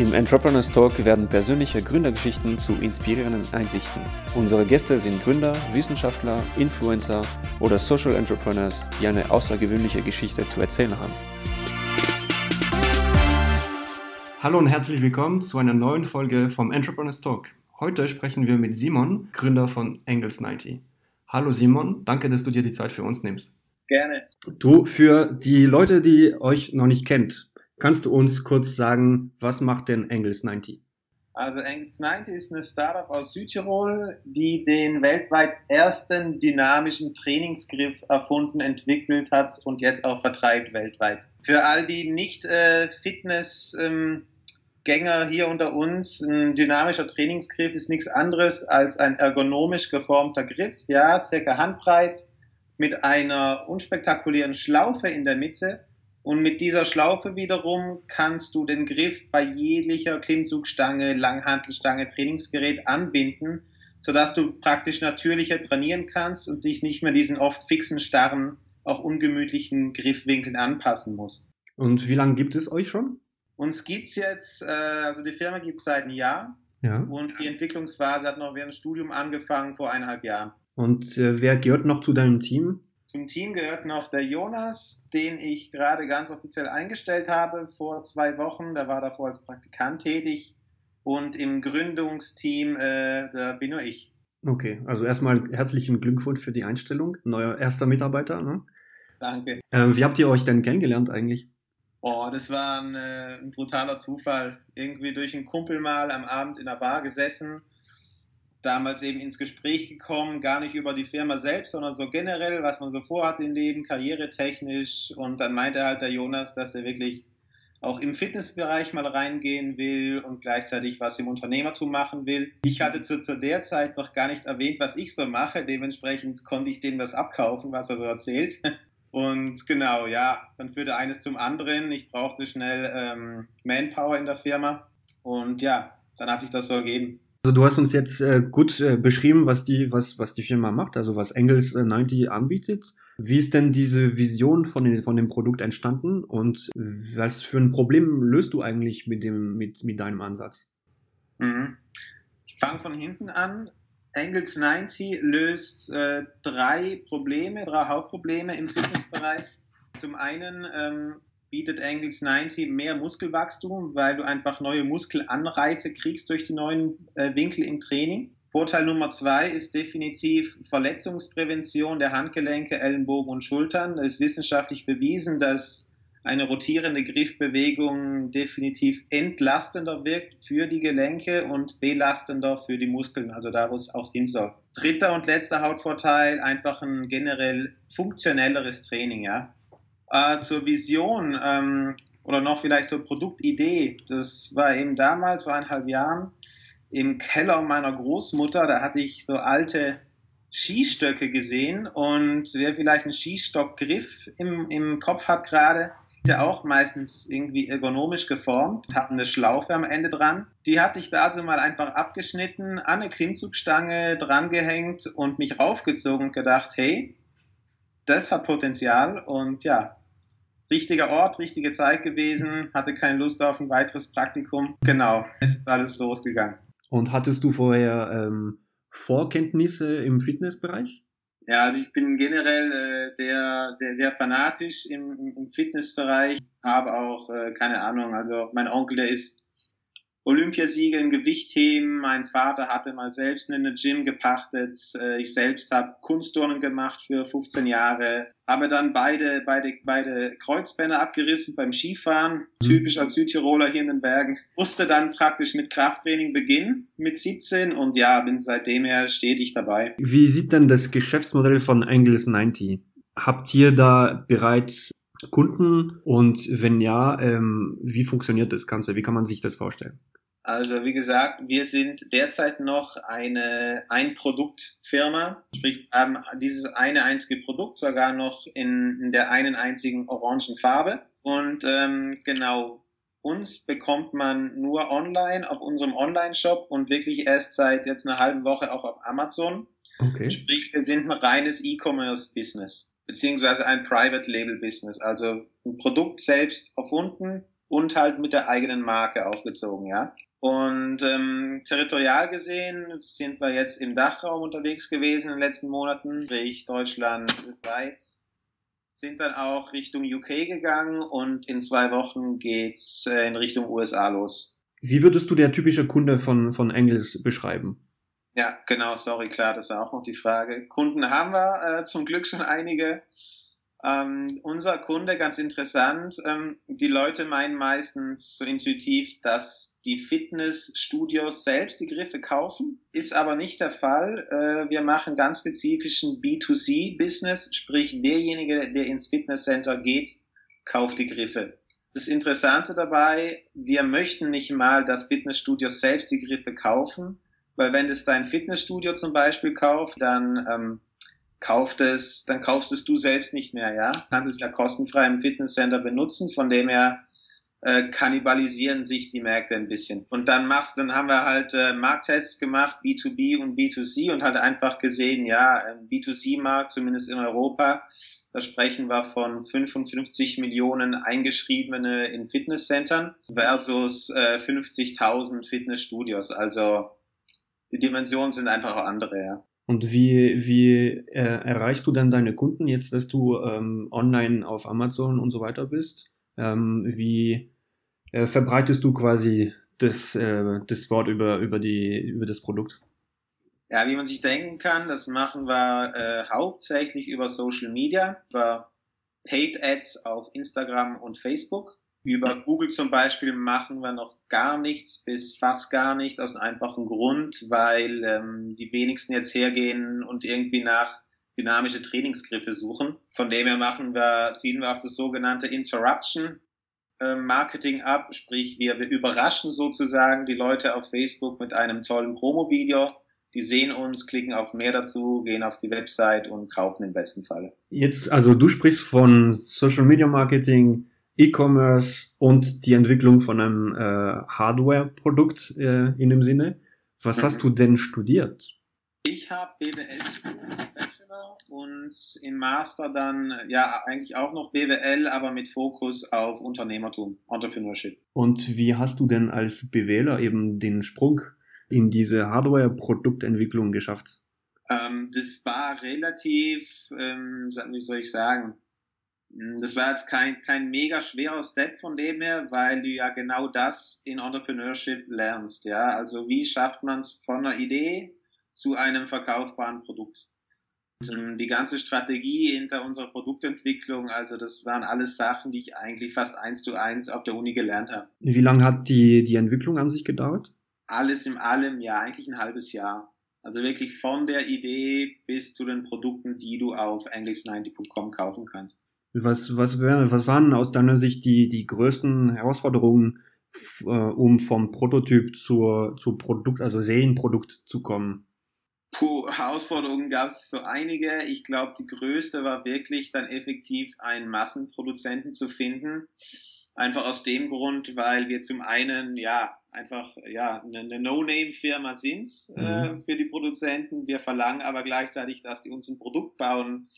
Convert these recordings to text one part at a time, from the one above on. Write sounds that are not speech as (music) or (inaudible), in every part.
Im Entrepreneurs Talk werden persönliche Gründergeschichten zu inspirierenden Einsichten. Unsere Gäste sind Gründer, Wissenschaftler, Influencer oder Social Entrepreneurs, die eine außergewöhnliche Geschichte zu erzählen haben. Hallo und herzlich willkommen zu einer neuen Folge vom Entrepreneurs Talk. Heute sprechen wir mit Simon, Gründer von Angles 90. Hallo Simon, danke, dass du dir die Zeit für uns nimmst. Gerne. Du, für die Leute, die euch noch nicht kennt, Kannst du uns kurz sagen, was macht denn Engels 90? Also Engels 90 ist eine Startup aus Südtirol, die den weltweit ersten dynamischen Trainingsgriff erfunden, entwickelt hat und jetzt auch vertreibt weltweit. Für all die nicht äh, Fitness ähm, Gänger hier unter uns, ein dynamischer Trainingsgriff ist nichts anderes als ein ergonomisch geformter Griff, ja, circa handbreit, mit einer unspektakulären Schlaufe in der Mitte und mit dieser Schlaufe wiederum kannst du den Griff bei jeglicher Klimmzugstange, Langhantelstange, Trainingsgerät anbinden, sodass du praktisch natürlicher trainieren kannst und dich nicht mehr diesen oft fixen, starren, auch ungemütlichen Griffwinkeln anpassen musst. Und wie lange gibt es euch schon? Uns gibt's jetzt, äh, also die Firma gibt es seit einem Jahr. Ja. Und die Entwicklungsphase hat noch während des Studiums angefangen vor eineinhalb Jahren. Und äh, wer gehört noch zu deinem Team? Zum Team gehört noch der Jonas, den ich gerade ganz offiziell eingestellt habe vor zwei Wochen. Der war davor als Praktikant tätig. Und im Gründungsteam, äh, da bin nur ich. Okay, also erstmal herzlichen Glückwunsch für die Einstellung. Neuer erster Mitarbeiter. Ne? Danke. Ähm, wie habt ihr euch denn kennengelernt eigentlich? Oh, das war ein, äh, ein brutaler Zufall. Irgendwie durch einen Kumpel mal am Abend in der Bar gesessen damals eben ins Gespräch gekommen, gar nicht über die Firma selbst, sondern so generell, was man so vorhat im Leben, karrieretechnisch. Und dann meinte halt der Jonas, dass er wirklich auch im Fitnessbereich mal reingehen will und gleichzeitig was im Unternehmertum machen will. Ich hatte zu, zu der Zeit noch gar nicht erwähnt, was ich so mache. Dementsprechend konnte ich dem das abkaufen, was er so erzählt. (laughs) Und genau, ja, dann führte eines zum anderen. Ich brauchte schnell ähm, Manpower in der Firma. Und ja, dann hat sich das so ergeben. Also du hast uns jetzt äh, gut äh, beschrieben, was die, was, was die Firma macht, also was Engels äh, 90 anbietet. Wie ist denn diese Vision von, den, von dem Produkt entstanden und was für ein Problem löst du eigentlich mit, dem, mit, mit deinem Ansatz? Mhm. Ich fange von hinten an. Engels 90 löst äh, drei Probleme, drei Hauptprobleme im (laughs) Fitnessbereich. Zum einen ähm, bietet Angles 90 mehr Muskelwachstum, weil du einfach neue Muskelanreize kriegst durch die neuen äh, Winkel im Training. Vorteil Nummer zwei ist definitiv Verletzungsprävention der Handgelenke, Ellenbogen und Schultern. Es ist wissenschaftlich bewiesen, dass eine rotierende Griffbewegung definitiv entlastender wirkt für die Gelenke und belastender für die Muskeln, also da, wo es auch hin soll. Dritter und letzter Hautvorteil, einfach ein generell funktionelleres Training, ja. Äh, zur Vision ähm, oder noch vielleicht zur Produktidee. Das war eben damals, vor eineinhalb Jahren, im Keller meiner Großmutter. Da hatte ich so alte Skistöcke gesehen und wer vielleicht einen Skistockgriff im, im Kopf hat gerade, der auch meistens irgendwie ergonomisch geformt, hat eine Schlaufe am Ende dran. Die hatte ich da also mal einfach abgeschnitten, an eine Klimmzugstange drangehängt und mich raufgezogen und gedacht, hey, das hat Potenzial und ja, richtiger Ort, richtige Zeit gewesen, hatte keine Lust auf ein weiteres Praktikum. Genau, es ist alles losgegangen. Und hattest du vorher ähm, Vorkenntnisse im Fitnessbereich? Ja, also ich bin generell äh, sehr, sehr, sehr fanatisch im, im Fitnessbereich, habe auch, äh, keine Ahnung, also mein Onkel, der ist Olympiasieger im Gewichtheben. Mein Vater hatte mal selbst eine Gym gepachtet. Äh, ich selbst habe Kunstturnen gemacht für 15 Jahre. Habe dann beide, beide, beide Kreuzbänder abgerissen beim Skifahren. Mhm. Typisch als Südtiroler hier in den Bergen. Musste dann praktisch mit Krafttraining beginnen mit 17 und ja, bin seitdem her stetig dabei. Wie sieht denn das Geschäftsmodell von Angles 90? Habt ihr da bereits Kunden und wenn ja, ähm, wie funktioniert das Ganze? Wie kann man sich das vorstellen? Also wie gesagt, wir sind derzeit noch eine Ein-Produkt-Firma, sprich haben dieses eine einzige Produkt sogar noch in, in der einen einzigen orangen Farbe. Und ähm, genau, uns bekommt man nur online auf unserem Online-Shop und wirklich erst seit jetzt einer halben Woche auch auf Amazon. Okay. Sprich, wir sind ein reines E-Commerce-Business, beziehungsweise ein Private Label-Business. Also ein Produkt selbst erfunden, und halt mit der eigenen Marke aufgezogen, ja. Und ähm, territorial gesehen sind wir jetzt im Dachraum unterwegs gewesen in den letzten Monaten, sprich Deutschland, Schweiz, sind dann auch Richtung UK gegangen und in zwei Wochen geht's äh, in Richtung USA los. Wie würdest du der typische Kunde von, von Engels beschreiben? Ja, genau, sorry, klar, das war auch noch die Frage. Kunden haben wir äh, zum Glück schon einige. Ähm, unser Kunde, ganz interessant, ähm, die Leute meinen meistens so intuitiv, dass die Fitnessstudios selbst die Griffe kaufen, ist aber nicht der Fall. Äh, wir machen ganz spezifischen B2C-Business, sprich derjenige, der ins Fitnesscenter geht, kauft die Griffe. Das Interessante dabei, wir möchten nicht mal, dass Fitnessstudios selbst die Griffe kaufen, weil wenn es dein Fitnessstudio zum Beispiel kauft, dann ähm, kauft es, dann kaufst es du selbst nicht mehr, ja. Du kannst es ja kostenfrei im Fitnesscenter benutzen, von dem her äh, kannibalisieren sich die Märkte ein bisschen. Und dann machst, dann haben wir halt äh, Markttests gemacht, B2B und B2C und halt einfach gesehen, ja, B2C-Markt, zumindest in Europa, da sprechen wir von 55 Millionen eingeschriebene in Fitnesscentern versus äh, 50.000 Fitnessstudios. Also die Dimensionen sind einfach auch andere, ja. Und wie, wie äh, erreichst du dann deine Kunden jetzt, dass du ähm, online auf Amazon und so weiter bist? Ähm, wie äh, verbreitest du quasi das, äh, das Wort über, über, die, über das Produkt? Ja, wie man sich denken kann, das machen wir äh, hauptsächlich über Social Media, über Paid Ads auf Instagram und Facebook. Über Google zum Beispiel machen wir noch gar nichts bis fast gar nichts aus einem einfachen Grund, weil ähm, die wenigsten jetzt hergehen und irgendwie nach dynamische Trainingsgriffe suchen. Von dem her machen wir, ziehen wir auf das sogenannte Interruption äh, Marketing ab, sprich wir, wir überraschen sozusagen die Leute auf Facebook mit einem tollen Promo-Video. Die sehen uns, klicken auf mehr dazu, gehen auf die Website und kaufen im besten Fall. Jetzt, also du sprichst von Social Media Marketing, E-Commerce und die Entwicklung von einem äh, Hardware-Produkt äh, in dem Sinne. Was mhm. hast du denn studiert? Ich habe BWL Bachelor und im Master dann ja eigentlich auch noch BWL, aber mit Fokus auf Unternehmertum, Entrepreneurship. Und wie hast du denn als BWLer eben den Sprung in diese Hardware-Produktentwicklung geschafft? Ähm, das war relativ, ähm, wie soll ich sagen, das war jetzt kein, kein mega schwerer Step von dem her, weil du ja genau das in Entrepreneurship lernst. Ja, also wie schafft man es von einer Idee zu einem verkaufbaren Produkt? Und die ganze Strategie hinter unserer Produktentwicklung, also das waren alles Sachen, die ich eigentlich fast eins zu eins auf der Uni gelernt habe. Wie lange hat die, die Entwicklung an sich gedauert? Alles im allem, ja, eigentlich ein halbes Jahr. Also wirklich von der Idee bis zu den Produkten, die du auf english90.com kaufen kannst. Was, was, was waren aus deiner Sicht die, die größten Herausforderungen, äh, um vom Prototyp zur, zur Produkt, also Serienprodukt zu kommen? Puh, Herausforderungen gab es so einige. Ich glaube, die größte war wirklich dann effektiv einen Massenproduzenten zu finden. Einfach aus dem Grund, weil wir zum einen ja einfach ja eine, No-Name-Firma sind äh, mhm. für die Produzenten. Wir verlangen aber gleichzeitig, dass die uns ein Produkt bauen,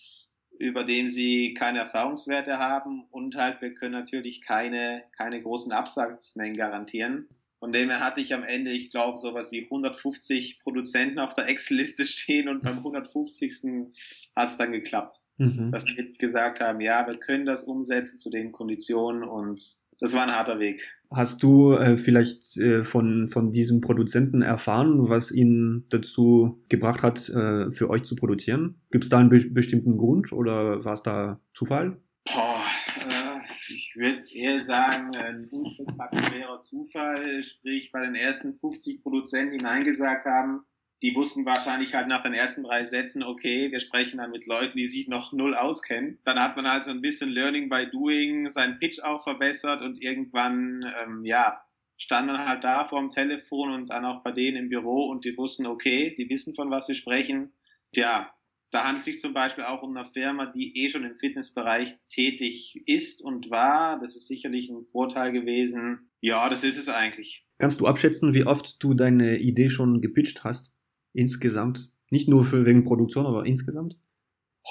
über den sie keine Erfahrungswerte haben und halt wir können natürlich keine, keine großen Absatzmengen garantieren. Von dem her hatte ich am Ende, ich glaube, sowas wie 150 Produzenten auf der Excel-Liste stehen und beim 150. hat es dann geklappt. Mhm. Dass die gesagt haben, ja, wir können das umsetzen zu den Konditionen und das war ein harter Weg. Hast du äh, vielleicht äh, von, von diesem Produzenten erfahren, was ihn dazu gebracht hat, äh, für euch zu produzieren? Gibt es da einen be bestimmten Grund oder war es da Zufall? Boah, äh, ich würde eher sagen, ein unspektakulärer Zufall, sprich bei den ersten 50 Produzenten, die Nein gesagt haben, die wussten wahrscheinlich halt nach den ersten drei Sätzen, okay, wir sprechen dann mit Leuten, die sich noch null auskennen. Dann hat man halt so ein bisschen Learning by Doing, seinen Pitch auch verbessert und irgendwann, ähm, ja, stand man halt da vor dem Telefon und dann auch bei denen im Büro und die wussten, okay, die wissen von was sie sprechen. Ja, da handelt es sich zum Beispiel auch um eine Firma, die eh schon im Fitnessbereich tätig ist und war. Das ist sicherlich ein Vorteil gewesen. Ja, das ist es eigentlich. Kannst du abschätzen, wie oft du deine Idee schon gepitcht hast? Insgesamt. Nicht nur für wegen Produktion, aber insgesamt?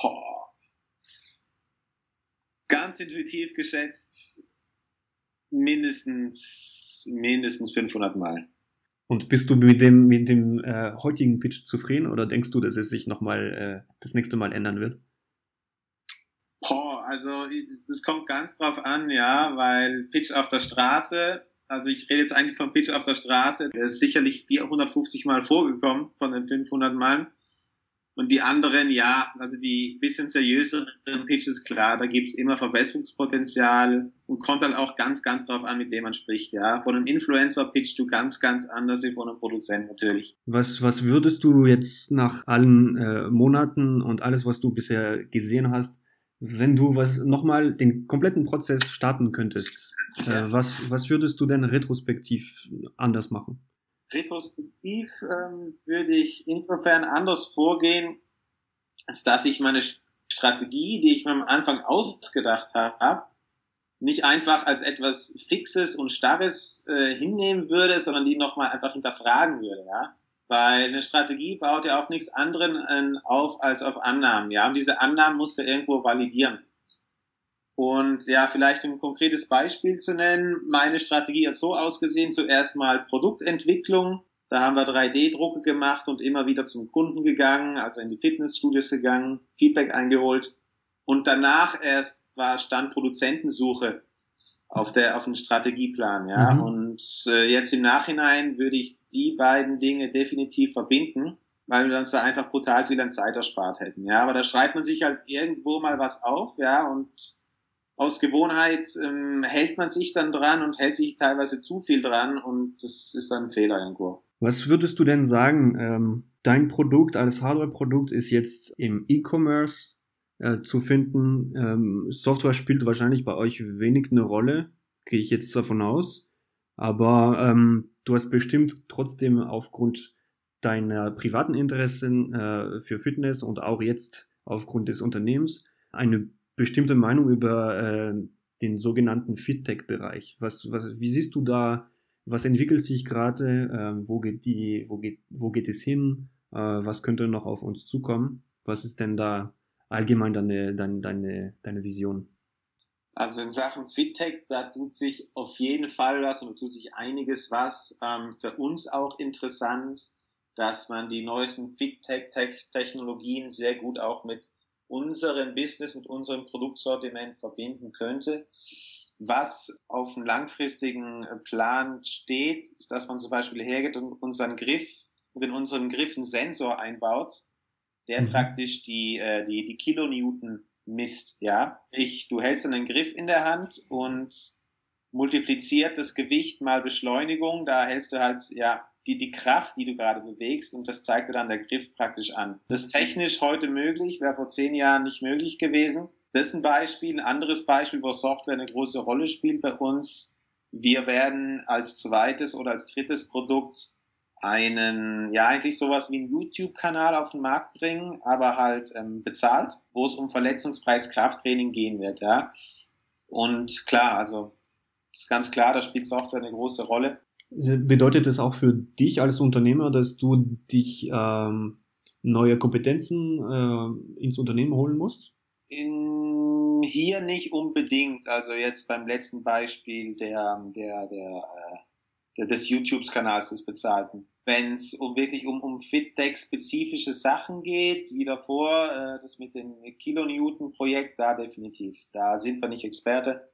Oh. Ganz intuitiv geschätzt mindestens, mindestens 500 Mal. Und bist du mit dem, mit dem äh, heutigen Pitch zufrieden oder denkst du, dass es sich nochmal äh, das nächste Mal ändern wird? Boah, also das kommt ganz drauf an, ja, weil Pitch auf der Straße, also ich rede jetzt eigentlich vom Pitch auf der Straße, der ist sicherlich 450 Mal vorgekommen von den 500 Mal. Und die anderen, ja, also die bisschen seriöseren Pitches, klar, da gibt's immer Verbesserungspotenzial und kommt dann auch ganz, ganz drauf an, mit wem man spricht, ja. Von einem Influencer pitchst du ganz, ganz anders wie von einem Produzent natürlich. Was, was würdest du jetzt nach allen äh, Monaten und alles, was du bisher gesehen hast, wenn du was nochmal den kompletten Prozess starten könntest, äh, was, was würdest du denn retrospektiv anders machen? retrospektiv ähm, würde ich insofern anders vorgehen, als dass ich meine Strategie, die ich mir am Anfang ausgedacht habe, nicht einfach als etwas Fixes und Starres äh, hinnehmen würde, sondern die nochmal einfach hinterfragen würde, ja. Weil eine Strategie baut ja auf nichts anderem äh, auf als auf Annahmen, ja. Und diese Annahmen musst du irgendwo validieren. Und ja, vielleicht ein konkretes Beispiel zu nennen, meine Strategie hat so ausgesehen, zuerst mal Produktentwicklung. Da haben wir 3D-Drucke gemacht und immer wieder zum Kunden gegangen, also in die Fitnessstudios gegangen, Feedback eingeholt. Und danach erst war Stand Produzentensuche auf der auf dem Strategieplan, ja. Mhm. Und äh, jetzt im Nachhinein würde ich die beiden Dinge definitiv verbinden, weil wir uns da einfach brutal viel an Zeit erspart hätten, ja. Aber da schreibt man sich halt irgendwo mal was auf, ja, und aus Gewohnheit ähm, hält man sich dann dran und hält sich teilweise zu viel dran und das ist dann ein Fehler irgendwo. Was würdest du denn sagen? Ähm, dein Produkt als Hardware-Produkt ist jetzt im E-Commerce äh, zu finden. Ähm, Software spielt wahrscheinlich bei euch wenig eine Rolle, gehe ich jetzt davon aus. Aber ähm, du hast bestimmt trotzdem aufgrund deiner privaten Interessen äh, für Fitness und auch jetzt aufgrund des Unternehmens eine bestimmte Meinung über äh, den sogenannten FitTech-Bereich. Was, was, wie siehst du da, was entwickelt sich gerade, äh, wo geht die, wo geht, wo geht es hin, äh, was könnte noch auf uns zukommen? Was ist denn da allgemein deine, deine, deine, deine Vision? Also in Sachen FitTech, da tut sich auf jeden Fall was und da tut sich einiges was. Ähm, für uns auch interessant, dass man die neuesten FitTech-Technologien sehr gut auch mit unserem Business mit unserem Produktsortiment verbinden könnte. Was auf einem langfristigen äh, Plan steht, ist, dass man zum Beispiel hergeht und unseren Griff und in unseren Griff einen Sensor einbaut, der mhm. praktisch die, äh, die, die Kilonewton misst, ja. Ich, du hältst einen Griff in der Hand und multipliziert das Gewicht mal Beschleunigung, da hältst du halt, ja, die, die Kraft, die du gerade bewegst und das zeigt dir dann der Griff praktisch an. Das ist technisch heute möglich, wäre vor zehn Jahren nicht möglich gewesen. Das ist ein Beispiel. Ein anderes Beispiel, wo Software eine große Rolle spielt bei uns. Wir werden als zweites oder als drittes Produkt einen, ja eigentlich sowas wie einen YouTube-Kanal auf den Markt bringen, aber halt ähm, bezahlt, wo es um Verletzungspreis Krafttraining gehen wird, ja. Und klar, also ist ganz klar, da spielt Software eine große Rolle. Bedeutet das auch für dich als Unternehmer, dass du dich ähm, neue Kompetenzen äh, ins Unternehmen holen musst? In, hier nicht unbedingt. Also jetzt beim letzten Beispiel der, der, der, äh, der des YouTube-Kanals des Bezahlten. Wenn es um wirklich um, um FitTech-spezifische Sachen geht, wie davor, äh, das mit dem Kilonewton-Projekt, da definitiv. Da sind wir nicht Experte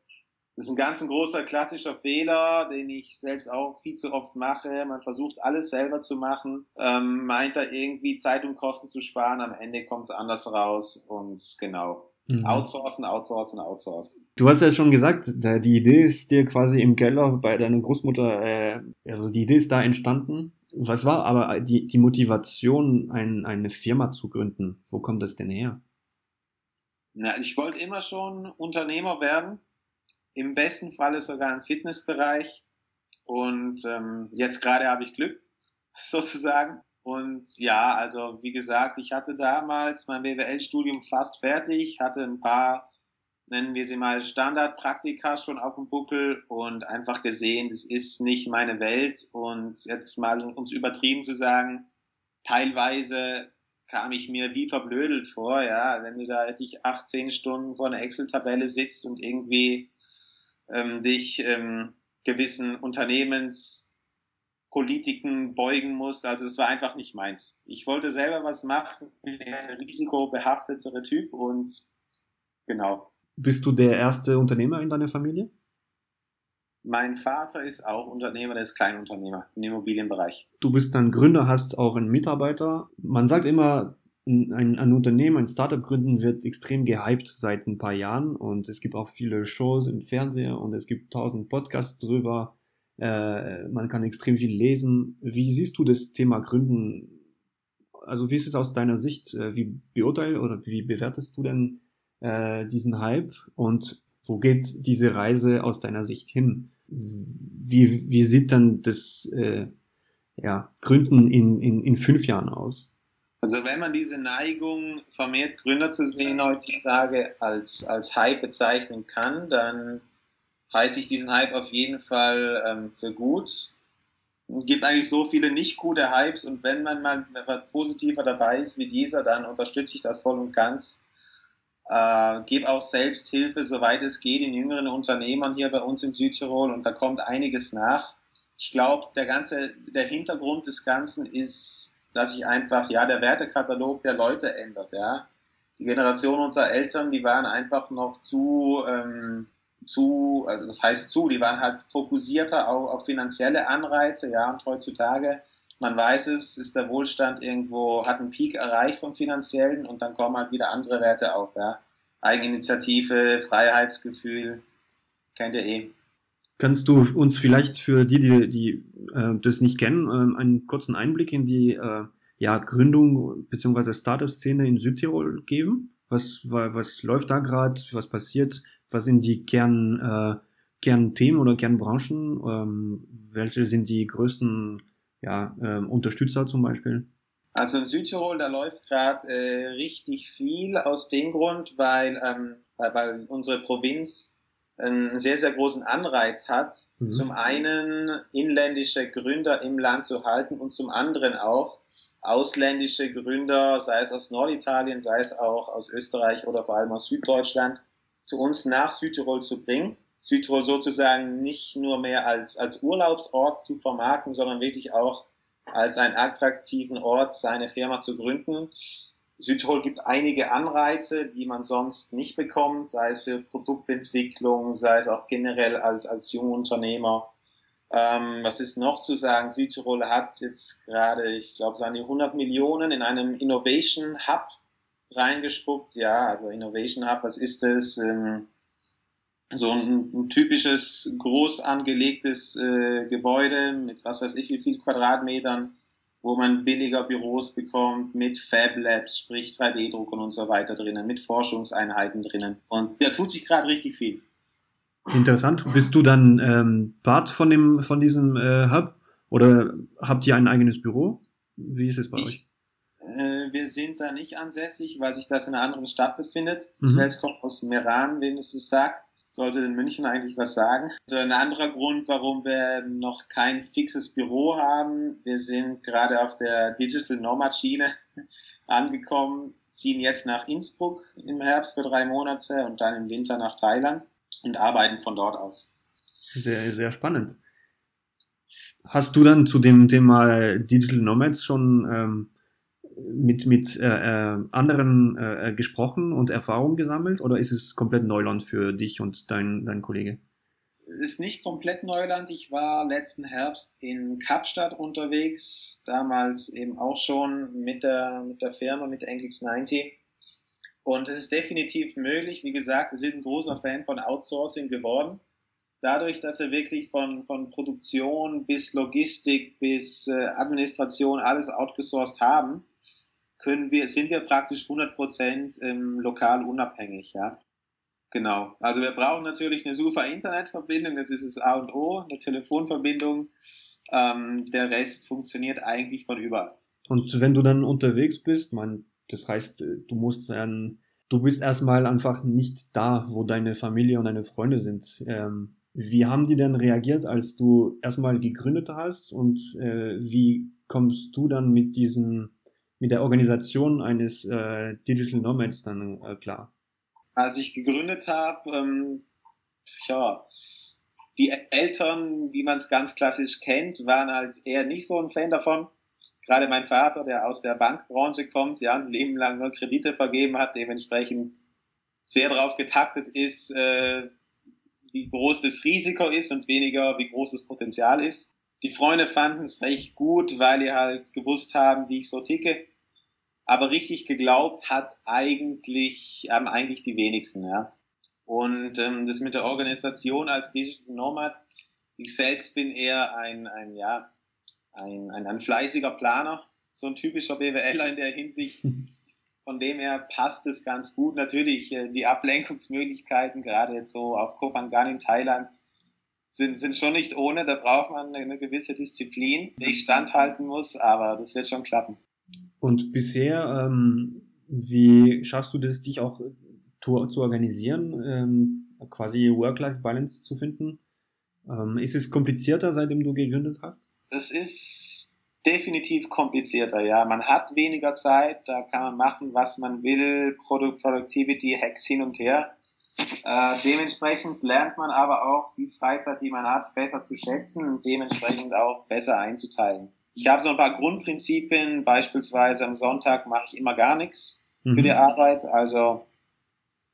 das ist ein ganz ein großer klassischer Fehler, den ich selbst auch viel zu oft mache. Man versucht alles selber zu machen, ähm, meint da irgendwie Zeit und Kosten zu sparen, am Ende kommt es anders raus und genau. Mhm. Outsourcen, outsourcen, outsourcen. Du hast ja schon gesagt, die Idee ist dir quasi im Keller bei deiner Großmutter, äh, also die Idee ist da entstanden. Was war aber die, die Motivation, ein, eine Firma zu gründen? Wo kommt das denn her? Na, ich wollte immer schon Unternehmer werden im besten Falle sogar im Fitnessbereich. Und ähm, jetzt gerade habe ich Glück, (laughs) sozusagen. Und ja, also wie gesagt, ich hatte damals mein BWL-Studium fast fertig, hatte ein paar, nennen wir sie mal Standardpraktika schon auf dem Buckel und einfach gesehen, das ist nicht meine Welt. Und jetzt mal, um es übertrieben zu sagen, teilweise kam ich mir wie verblödelt vor, ja, wenn du da hätte ich 18 Stunden vor einer Excel-Tabelle sitzt und irgendwie ähm, dich ähm, gewissen Unternehmenspolitiken beugen musst. Also es war einfach nicht meins. Ich wollte selber was machen, bin ein risikobehaftetere Typ und genau. Bist du der erste Unternehmer in deiner Familie? Mein Vater ist auch Unternehmer, der ist Kleinunternehmer im Immobilienbereich. Du bist dann Gründer, hast auch einen Mitarbeiter. Man sagt immer, ein, ein Unternehmen, ein Startup gründen wird extrem gehypt seit ein paar Jahren und es gibt auch viele Shows im Fernseher und es gibt tausend Podcasts drüber. Äh, man kann extrem viel lesen. Wie siehst du das Thema Gründen? Also wie ist es aus deiner Sicht? Äh, wie beurteilst oder wie bewertest du denn äh, diesen Hype und wo geht diese Reise aus deiner Sicht hin? Wie, wie sieht dann das äh, ja, Gründen in, in, in fünf Jahren aus? Also wenn man diese Neigung, vermehrt Gründer zu sehen heutzutage als, als Hype bezeichnen kann, dann heiße ich diesen Hype auf jeden Fall ähm, für gut. Es gibt eigentlich so viele nicht gute Hypes und wenn man mal positiver dabei ist wie dieser, dann unterstütze ich das voll und ganz. Äh, gebe auch Selbsthilfe, soweit es geht, in jüngeren Unternehmern hier bei uns in Südtirol und da kommt einiges nach. Ich glaube, der ganze, der Hintergrund des Ganzen ist dass sich einfach, ja, der Wertekatalog der Leute ändert, ja. Die Generation unserer Eltern, die waren einfach noch zu, ähm, zu, also das heißt zu, die waren halt fokussierter auf, auf finanzielle Anreize, ja, und heutzutage, man weiß es, ist der Wohlstand irgendwo, hat einen Peak erreicht vom finanziellen und dann kommen halt wieder andere Werte auf, ja. Eigeninitiative, Freiheitsgefühl, kennt ihr eh. Kannst du uns vielleicht für die, die, die äh, das nicht kennen, äh, einen kurzen Einblick in die äh, ja, Gründung bzw. Startup-Szene in Südtirol geben? Was, was läuft da gerade? Was passiert? Was sind die Kern, äh, Kernthemen oder Kernbranchen? Ähm, welche sind die größten ja, äh, Unterstützer zum Beispiel? Also in Südtirol, da läuft gerade äh, richtig viel aus dem Grund, weil, ähm, weil, weil unsere Provinz einen sehr, sehr großen Anreiz hat, mhm. zum einen inländische Gründer im Land zu halten und zum anderen auch ausländische Gründer, sei es aus Norditalien, sei es auch aus Österreich oder vor allem aus Süddeutschland, zu uns nach Südtirol zu bringen. Südtirol sozusagen nicht nur mehr als, als Urlaubsort zu vermarkten, sondern wirklich auch als einen attraktiven Ort, seine Firma zu gründen. Südtirol gibt einige Anreize, die man sonst nicht bekommt, sei es für Produktentwicklung, sei es auch generell als, als Jungunternehmer. Ähm, was ist noch zu sagen? Südtirol hat jetzt gerade, ich glaube, seine 100 Millionen in einem Innovation Hub reingespuckt. Ja, also Innovation Hub, was ist das? Ähm, so ein, ein, typisches groß angelegtes äh, Gebäude mit was weiß ich wie viel Quadratmetern, wo man billiger Büros bekommt mit Fab Labs, sprich 3D-Druckern und so weiter drinnen, mit Forschungseinheiten drinnen. Und da tut sich gerade richtig viel. Interessant. Bist du dann ähm, Part von dem von diesem äh, Hub oder habt ihr ein eigenes Büro? Wie ist es bei ich, euch? Äh, wir sind da nicht ansässig, weil sich das in einer anderen Stadt befindet. Mhm. Ich selbst komme aus Meran, wem es was sagt sollte in München eigentlich was sagen. Also ein anderer Grund, warum wir noch kein fixes Büro haben, wir sind gerade auf der Digital Nomad Schiene (laughs) angekommen, ziehen jetzt nach Innsbruck im Herbst für drei Monate und dann im Winter nach Thailand und arbeiten von dort aus. Sehr, sehr spannend. Hast du dann zu dem Thema Digital Nomads schon ähm, mit, mit äh, äh, anderen äh, gesprochen und Erfahrungen gesammelt oder ist es komplett Neuland für dich und dein, dein Kollege? Ist nicht komplett Neuland. Ich war letzten Herbst in Kapstadt unterwegs, damals eben auch schon mit der, mit der Firma, mit Engels 90. Und es ist definitiv möglich. Wie gesagt, wir sind ein großer Fan von Outsourcing geworden. Dadurch, dass wir wirklich von, von Produktion bis Logistik bis äh, Administration alles outgesourced haben, können wir, sind wir praktisch 100% ähm, lokal unabhängig, ja. Genau. Also wir brauchen natürlich eine super Internetverbindung, das ist das A und O, eine Telefonverbindung. Ähm, der Rest funktioniert eigentlich von überall. Und wenn du dann unterwegs bist, man, das heißt, äh, du musst dann, du bist erstmal einfach nicht da, wo deine Familie und deine Freunde sind. Ähm, wie haben die denn reagiert, als du erstmal gegründet hast und äh, wie kommst du dann mit diesen mit der Organisation eines äh, Digital Nomads dann äh, klar? Als ich gegründet habe, ähm, ja, die Eltern, wie man es ganz klassisch kennt, waren halt eher nicht so ein Fan davon. Gerade mein Vater, der aus der Bankbranche kommt, ja, ein Leben lang nur Kredite vergeben hat, dementsprechend sehr darauf getaktet ist, äh, wie groß das Risiko ist und weniger, wie groß das Potenzial ist. Die Freunde fanden es recht gut, weil die halt gewusst haben, wie ich so ticke. Aber richtig geglaubt hat eigentlich, haben eigentlich die wenigsten, ja. Und ähm, das mit der Organisation als Digital Nomad, ich selbst bin eher ein, ein ja, ein, ein, ein fleißiger Planer, so ein typischer BWLer in der Hinsicht. (laughs) Von dem her passt es ganz gut. Natürlich, äh, die Ablenkungsmöglichkeiten, gerade jetzt so auf Kopangan in Thailand, sind, sind schon nicht ohne. Da braucht man eine gewisse Disziplin, die ich standhalten muss, aber das wird schon klappen. Und bisher, ähm, wie schaffst du das, dich auch zu, zu organisieren, ähm, quasi Work-Life-Balance zu finden? Ähm, ist es komplizierter, seitdem du gegründet hast? Es ist definitiv komplizierter, ja. Man hat weniger Zeit, da kann man machen, was man will, Product Productivity, Hacks hin und her. Äh, dementsprechend lernt man aber auch die Freizeit, die man hat, besser zu schätzen und dementsprechend auch besser einzuteilen. Ich habe so ein paar Grundprinzipien, beispielsweise am Sonntag mache ich immer gar nichts mhm. für die Arbeit, also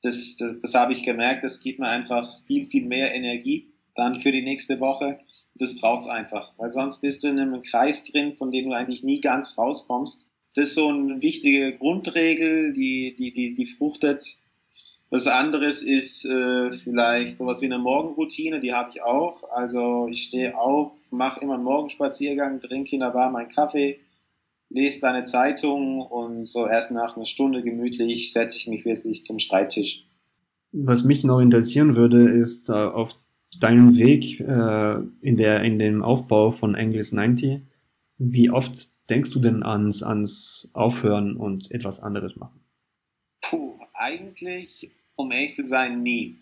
das, das, das habe ich gemerkt, das gibt mir einfach viel, viel mehr Energie dann für die nächste Woche. Das braucht's einfach, weil sonst bist du in einem Kreis drin, von dem du eigentlich nie ganz rauskommst. Das ist so eine wichtige Grundregel, die, die, die, die fruchtet. Was anderes ist äh, vielleicht sowas wie eine Morgenroutine, die habe ich auch. Also ich stehe auf, mache immer einen Morgenspaziergang, trinke in der Bar meinen Kaffee, lese deine Zeitung und so erst nach einer Stunde gemütlich setze ich mich wirklich zum Schreibtisch. Was mich noch interessieren würde, ist äh, auf deinem Weg äh, in, der, in dem Aufbau von Angles 90, wie oft denkst du denn ans, ans Aufhören und etwas anderes machen? Puh, eigentlich, um ehrlich zu sein, nie.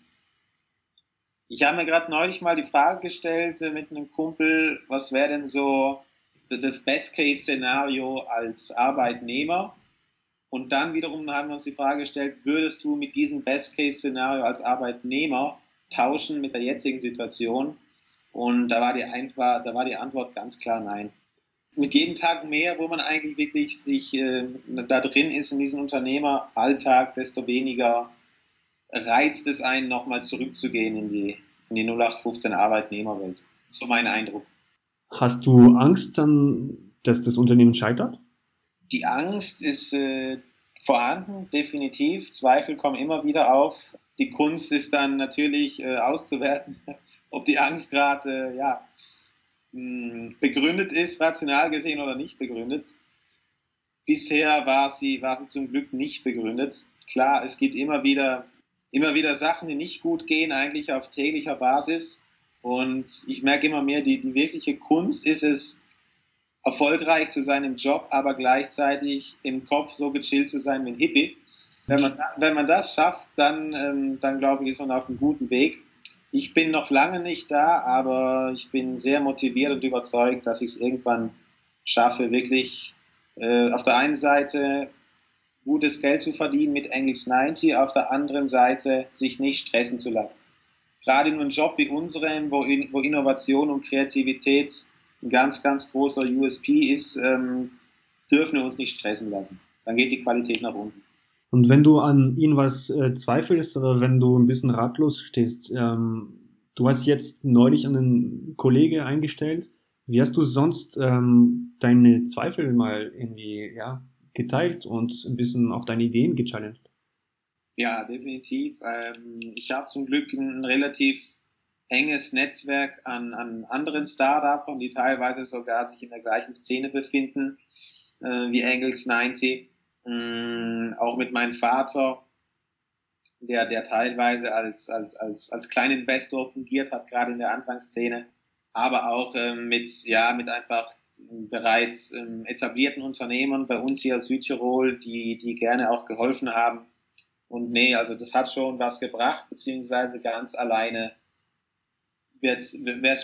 Ich habe mir gerade neulich mal die Frage gestellt äh, mit einem Kumpel, was wäre denn so das Best-Case-Szenario als Arbeitnehmer. Und dann wiederum haben wir uns die Frage gestellt, würdest du mit diesem Best-Case-Szenario als Arbeitnehmer tauschen mit der jetzigen Situation? Und da war die, einfach, da war die Antwort ganz klar nein. Mit jedem Tag mehr, wo man eigentlich wirklich sich äh, da drin ist in diesem Unternehmeralltag, desto weniger reizt es einen, nochmal zurückzugehen in die, in die 0815 Arbeitnehmerwelt. So mein Eindruck. Hast du Angst dann, dass das Unternehmen scheitert? Die Angst ist äh, vorhanden, definitiv. Zweifel kommen immer wieder auf. Die Kunst ist dann natürlich äh, auszuwerten, (laughs) ob die Angst gerade äh, ja, mh, begründet ist, rational gesehen oder nicht begründet. Bisher war sie, war sie zum Glück nicht begründet. Klar, es gibt immer wieder, immer wieder Sachen, die nicht gut gehen, eigentlich auf täglicher Basis. Und ich merke immer mehr, die, die wirkliche Kunst ist es, erfolgreich zu sein im Job, aber gleichzeitig im Kopf so gechillt zu sein wie ein Hippie. Wenn man, wenn man das schafft, dann, ähm, dann glaube ich, ist man auf einem guten Weg. Ich bin noch lange nicht da, aber ich bin sehr motiviert und überzeugt, dass ich es irgendwann schaffe, wirklich äh, auf der einen Seite gutes Geld zu verdienen mit Engels 90, auf der anderen Seite sich nicht stressen zu lassen gerade in einem Job wie unserem, wo, in, wo Innovation und Kreativität ein ganz, ganz großer USP ist, ähm, dürfen wir uns nicht stressen lassen. Dann geht die Qualität nach unten. Und wenn du an ihn was äh, zweifelst oder wenn du ein bisschen ratlos stehst, ähm, du hast jetzt neulich einen Kollege eingestellt. Wie hast du sonst ähm, deine Zweifel mal irgendwie ja, geteilt und ein bisschen auch deine Ideen gechallenged? Ja, definitiv. Ähm, ich habe zum Glück ein relativ enges Netzwerk an, an anderen Startups, die teilweise sogar sich in der gleichen Szene befinden äh, wie Angles 90. Ähm, auch mit meinem Vater, der, der teilweise als, als, als, als Kleininvestor fungiert hat, gerade in der Anfangsszene, aber auch ähm, mit, ja, mit einfach bereits ähm, etablierten Unternehmern bei uns hier aus Südtirol, die, die gerne auch geholfen haben, und nee, also das hat schon was gebracht, beziehungsweise ganz alleine wäre es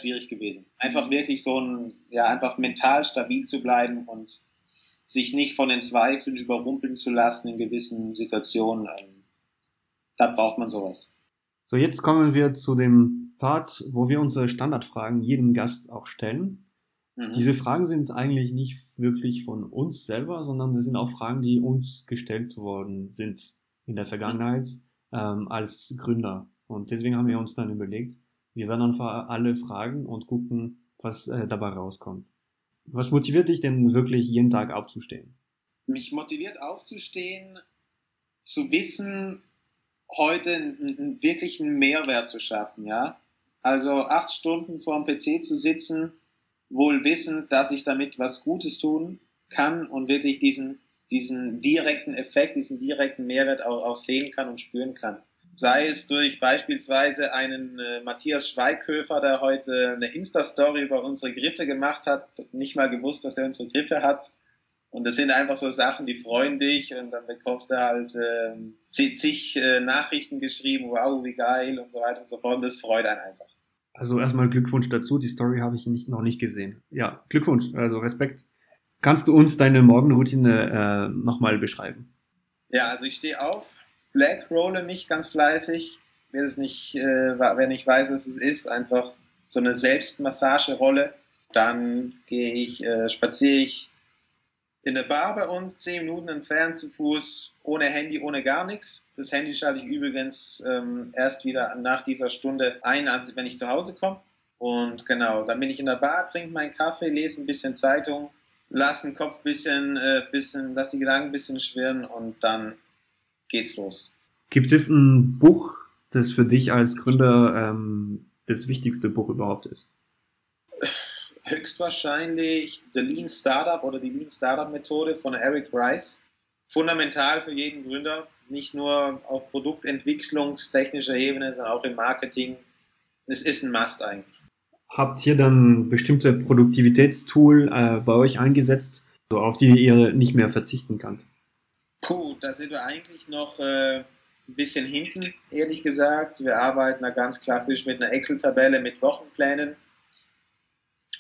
schwierig gewesen. Einfach wirklich so ein, ja, einfach mental stabil zu bleiben und sich nicht von den Zweifeln überrumpeln zu lassen in gewissen Situationen. Ähm, da braucht man sowas. So, jetzt kommen wir zu dem Part, wo wir unsere Standardfragen jedem Gast auch stellen. Mhm. Diese Fragen sind eigentlich nicht wirklich von uns selber, sondern das sind auch Fragen, die uns gestellt worden sind in der Vergangenheit ähm, als Gründer. Und deswegen haben wir uns dann überlegt, wir werden einfach alle fragen und gucken, was äh, dabei rauskommt. Was motiviert dich denn wirklich jeden Tag aufzustehen? Mich motiviert aufzustehen, zu wissen, heute einen wirklichen Mehrwert zu schaffen, ja. Also acht Stunden vor dem PC zu sitzen, wohl wissend, dass ich damit was Gutes tun kann und wirklich diesen, diesen direkten Effekt, diesen direkten Mehrwert auch, auch sehen kann und spüren kann. Sei es durch beispielsweise einen äh, Matthias Schweighöfer, der heute eine Insta-Story über unsere Griffe gemacht hat, nicht mal gewusst, dass er unsere Griffe hat, und das sind einfach so Sachen, die freuen dich und dann bekommst du halt äh, zig äh, Nachrichten geschrieben, wow, wie geil und so weiter und so fort. Und das freut einen einfach. Also erstmal Glückwunsch dazu. Die Story habe ich nicht, noch nicht gesehen. Ja, Glückwunsch, also Respekt. Kannst du uns deine Morgenroutine äh, nochmal beschreiben? Ja, also ich stehe auf, Black rolle mich ganz fleißig. Wer, es nicht, äh, wer nicht weiß, was es ist, einfach so eine Selbstmassagerolle. Dann gehe ich, äh, spaziere ich in der Bar bei uns, zehn Minuten entfernt zu Fuß, ohne Handy, ohne gar nichts. Das Handy schalte ich übrigens ähm, erst wieder nach dieser Stunde ein, wenn ich zu Hause komme. Und genau, dann bin ich in der Bar, trinke meinen Kaffee, lese ein bisschen Zeitung, lasse den Kopf ein bisschen, äh, bisschen, lasse die Gedanken ein bisschen schwirren und dann geht's los. Gibt es ein Buch, das für dich als Gründer ähm, das wichtigste Buch überhaupt ist? Höchstwahrscheinlich The Lean Startup oder die Lean Startup Methode von Eric Rice. Fundamental für jeden Gründer, nicht nur auf produktentwicklungstechnischer Ebene, sondern auch im Marketing. Es ist ein Must eigentlich. Habt ihr dann bestimmte Produktivitätstool äh, bei euch eingesetzt, so auf die ihr nicht mehr verzichten könnt? Puh, da sind wir eigentlich noch äh, ein bisschen hinten, ehrlich gesagt. Wir arbeiten da ganz klassisch mit einer Excel-Tabelle mit Wochenplänen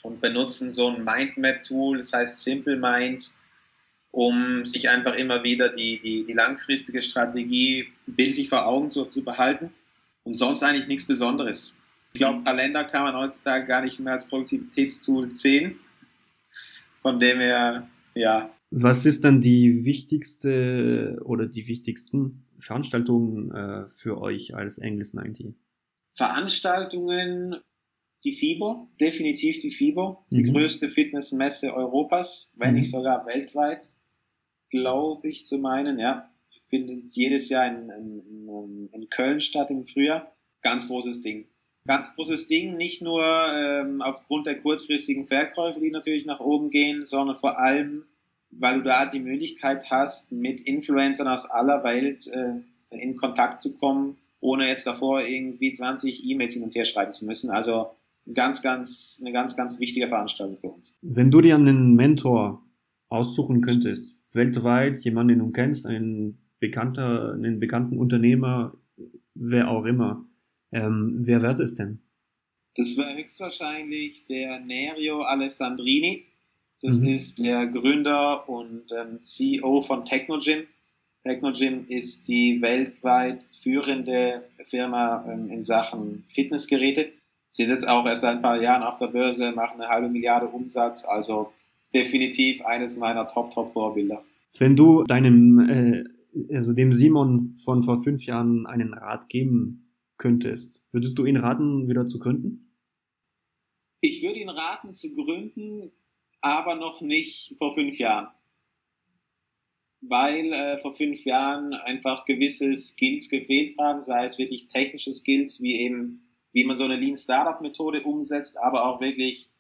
und benutzen so ein Mindmap-Tool, das heißt Simple Mind, um sich einfach immer wieder die, die, die langfristige Strategie bildlich vor Augen zu, zu behalten. Und sonst eigentlich nichts Besonderes. Ich glaube, Kalender kann man heutzutage gar nicht mehr als Produktivitätstool sehen. Von dem her, ja. Was ist dann die wichtigste oder die wichtigsten Veranstaltungen äh, für euch als Angles 90? Veranstaltungen die FIBO, definitiv die FIBO, die mhm. größte Fitnessmesse Europas, wenn nicht mhm. sogar weltweit, glaube ich zu meinen, ja. Findet jedes Jahr in, in, in, Köln statt im Frühjahr. Ganz großes Ding. Ganz großes Ding, nicht nur ähm, aufgrund der kurzfristigen Verkäufe, die natürlich nach oben gehen, sondern vor allem, weil du da die Möglichkeit hast, mit Influencern aus aller Welt äh, in Kontakt zu kommen, ohne jetzt davor irgendwie 20 E-Mails hin und her schreiben zu müssen. Also ganz, ganz, eine ganz, ganz wichtige Veranstaltung für uns. Wenn du dir einen Mentor aussuchen könntest, weltweit, jemanden, den du kennst, einen bekannter, einen bekannten Unternehmer, wer auch immer, ähm, wer wäre es denn? Das wäre höchstwahrscheinlich der Nerio Alessandrini. Das mhm. ist der Gründer und ähm, CEO von Technogym. Technogym ist die weltweit führende Firma ähm, in Sachen Fitnessgeräte sind jetzt auch erst ein paar Jahren auf der Börse, machen eine halbe Milliarde Umsatz, also definitiv eines meiner Top-Top-Vorbilder. Wenn du deinem, äh, also dem Simon von vor fünf Jahren einen Rat geben könntest, würdest du ihn raten, wieder zu gründen? Ich würde ihn raten zu gründen, aber noch nicht vor fünf Jahren. Weil äh, vor fünf Jahren einfach gewisse Skills gefehlt haben, sei es wirklich technische Skills wie eben wie man so eine Lean Startup Methode umsetzt, aber auch wirklich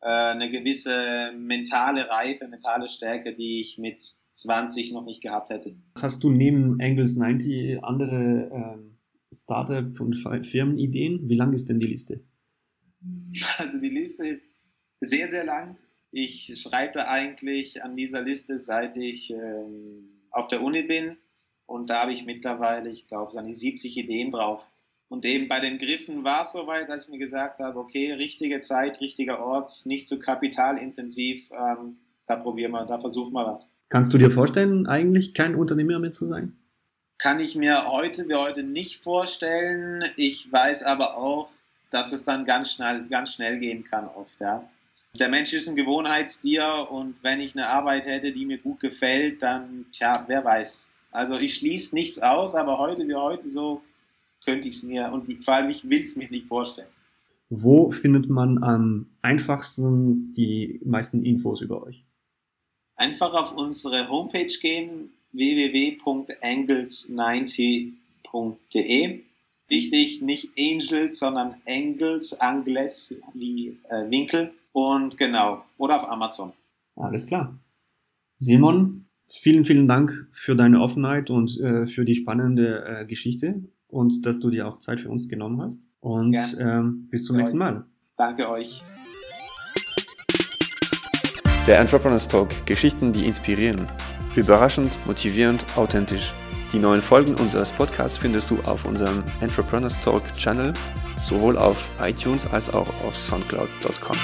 äh, eine gewisse mentale Reife, mentale Stärke, die ich mit 20 noch nicht gehabt hätte. Hast du neben Angles 90 andere ähm, Startup- und Firmenideen? Wie lang ist denn die Liste? (laughs) Also die Liste ist sehr, sehr lang. Ich schreibe eigentlich an dieser Liste, seit ich ähm, auf der Uni bin. Und da habe ich mittlerweile, ich glaube, so 70 Ideen drauf. Und eben bei den Griffen war es soweit, dass ich mir gesagt habe, okay, richtige Zeit, richtiger Ort, nicht zu so kapitalintensiv, ähm, da probieren wir, da versuchen wir was. Kannst du dir vorstellen, eigentlich kein Unternehmer mehr zu sein? kann ich mir heute wie heute nicht vorstellen. Ich weiß aber auch, dass es dann ganz schnell, ganz schnell gehen kann oft, ja. Der Mensch ist ein Gewohnheitstier und wenn ich eine Arbeit hätte, die mir gut gefällt, dann, tja, wer weiß. Also ich schließe nichts aus, aber heute wie heute so könnte ich es mir und vor allem ich will es mir nicht vorstellen. Wo findet man am einfachsten die meisten Infos über euch? Einfach auf unsere Homepage gehen, www.angles90.de. Wichtig, nicht Angels, sondern Angles, Angles wie äh, Winkel. Und genau, oder auf Amazon. Alles klar. Simon, vielen, vielen Dank für deine Offenheit und äh, für die spannende äh, Geschichte und dass du dir auch Zeit für uns genommen hast. Und ähm, bis zum nächsten Mal. Danke euch. Der Entrepreneurs Talk, Geschichten, die inspirieren. Überraschend, motivierend, authentisch. Die neuen Folgen unseres Podcasts findest du auf unserem Entrepreneurs Talk Channel, sowohl auf iTunes als auch auf soundcloud.com.